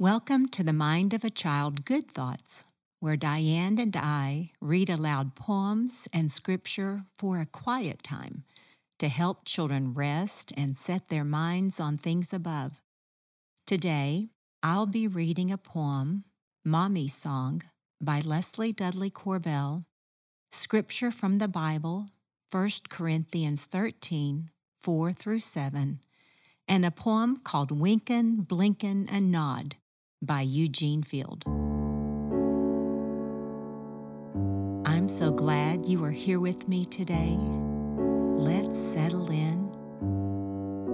Welcome to the Mind of a Child Good Thoughts, where Diane and I read aloud poems and scripture for a quiet time to help children rest and set their minds on things above. Today, I'll be reading a poem, Mommy Song, by Leslie Dudley Corbell, scripture from the Bible, 1 Corinthians 13, 4 through 7, and a poem called Wynken, Blynken, and Nod by Eugene Field. I'm so glad you are here with me today. Let's settle in.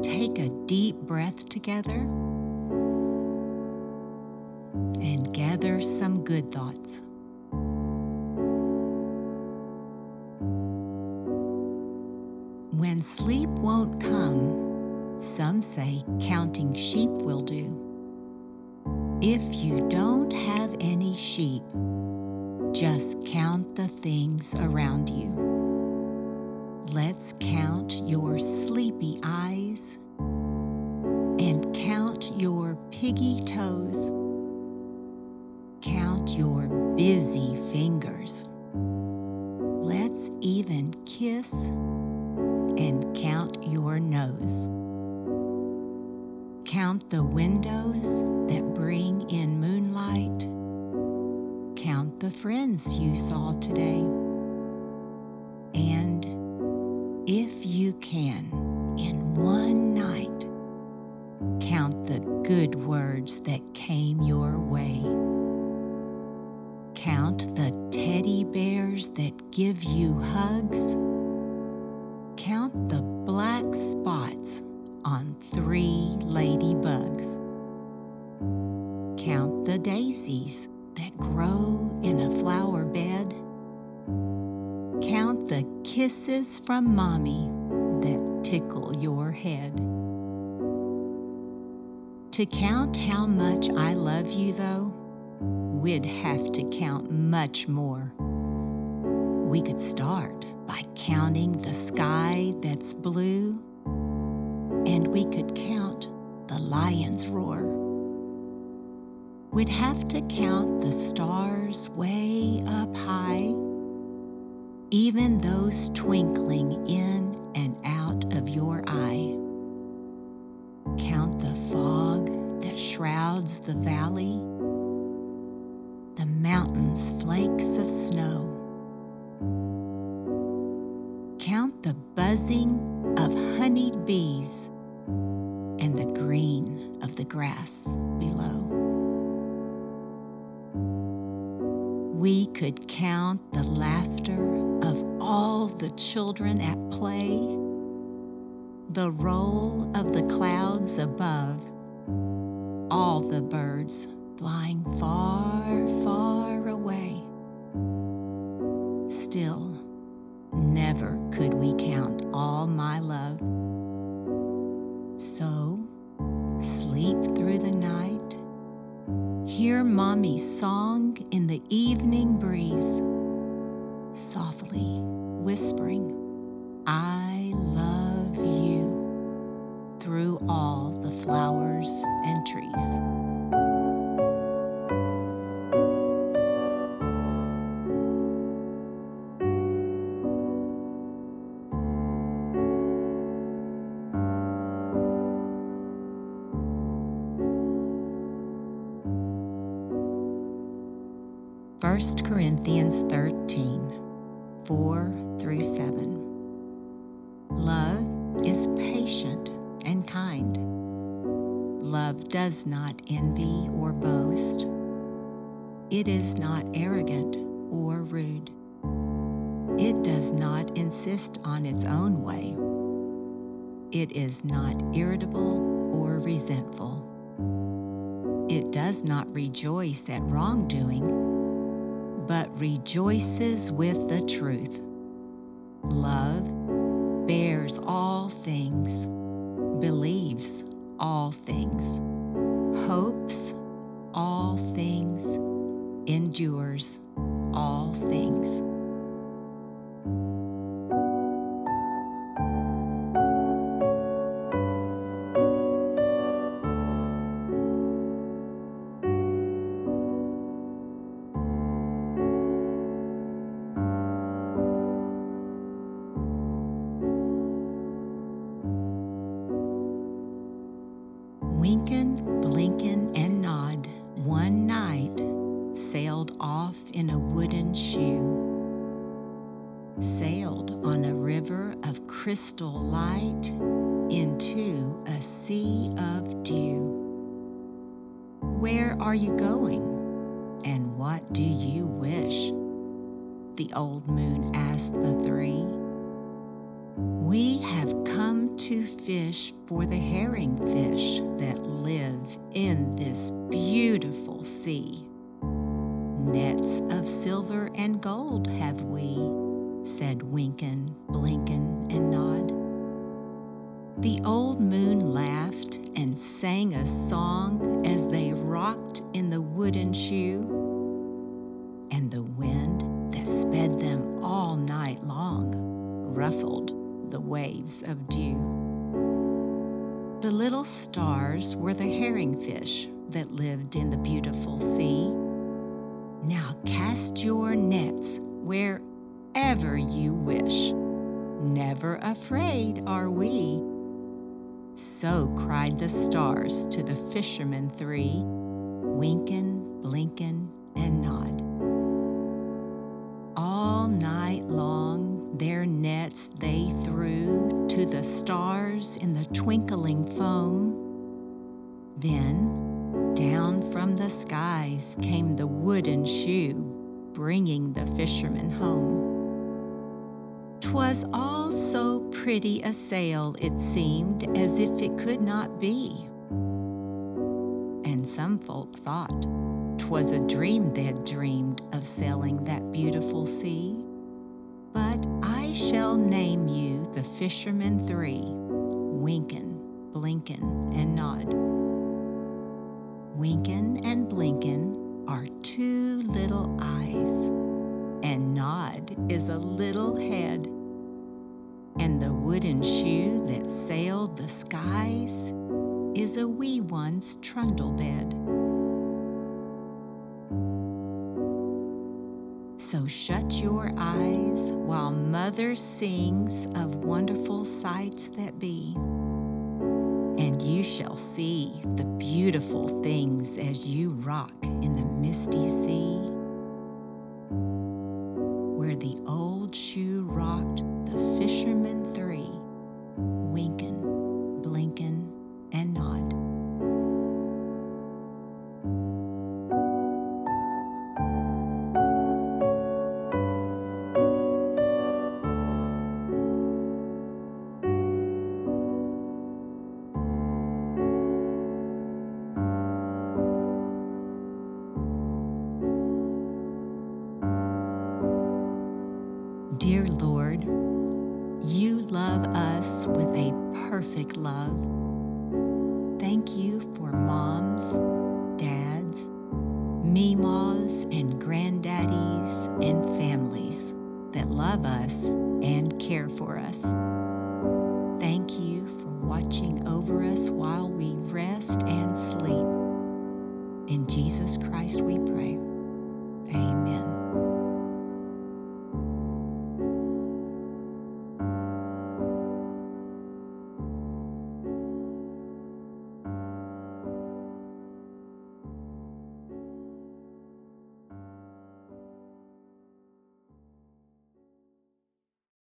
Take a deep breath together and gather some good thoughts. When sleep won't come, some say counting sheep will do. If you don't have any sheep, just count the things around you. Let's count your sleepy eyes and count your piggy toes. Count your busy fingers. Let's even kiss and count your nose. Count the windows that bring in moonlight. Count the friends you saw today. And if you can, in one night, count the good words that came your way. Count the teddy bears that give you hugs. Count the Count the daisies that grow in a flower bed. Count the kisses from mommy that tickle your head. To count how much I love you, though, we'd have to count much more. We could start by counting the sky that's blue and we could count the lion's roar. We'd have to count the stars way up high, even those twinkling in and out of your eye. Count the fog that shrouds the valley, the mountains' flakes of snow. Count the buzzing of honeyed bees and the green of the grass below. Could count the laughter of all the children at play, the roll of the clouds above, all the birds flying far, far away. Still, never could we count all my love. Hear mommy's song in the evening breeze, softly whispering, I love you through all the flowers 1 Corinthians 13 4 through 7. Love is patient and kind. Love does not envy or boast. It is not arrogant or rude. It does not insist on its own way. It is not irritable or resentful. It does not rejoice at wrongdoing but rejoices with the truth. Love bears all things, believes all things, hopes all things, endures all things. Wynken, Blynken, and nod, one night sailed off in a wooden shoe. Sailed on a river of crystal light into a sea of dew. Where are you going? And what do you wish? The old moon asked the three. We have come to fish for the herring fish and gold have we, said Wynken, Blynken, and Nod. The old moon laughed and sang a song as they rocked in the wooden shoe, and the wind that sped them all night long ruffled the waves of dew. The little stars were the herring fish that lived in the beautiful sea. Never afraid are we. So cried the stars to the fishermen three, Wynken, Blynken, and Nod. All night long their nets they threw to the stars in the twinkling foam. Then down from the skies came the wooden shoe, bringing the fishermen home. 'Twas all so pretty a sail, it seemed as if it could not be. And some folk thought 'twas a dream they'd dreamed of sailing that beautiful sea. But I shall name you the fishermen three Wynken, Blynken, and Nod. Wynken and Blynken are two little eyes, and Nod is a little head. And the wooden shoe that sailed the skies is a wee one's trundle bed. So shut your eyes while Mother sings of wonderful sights that be. And you shall see the beautiful things as you rock in the misty sea. Dear Lord, you love us with a perfect love. Thank you for moms, dads, meemaws, and granddaddies and families that love us and care for us. Thank you for watching over us while we rest and sleep. In Jesus Christ we pray.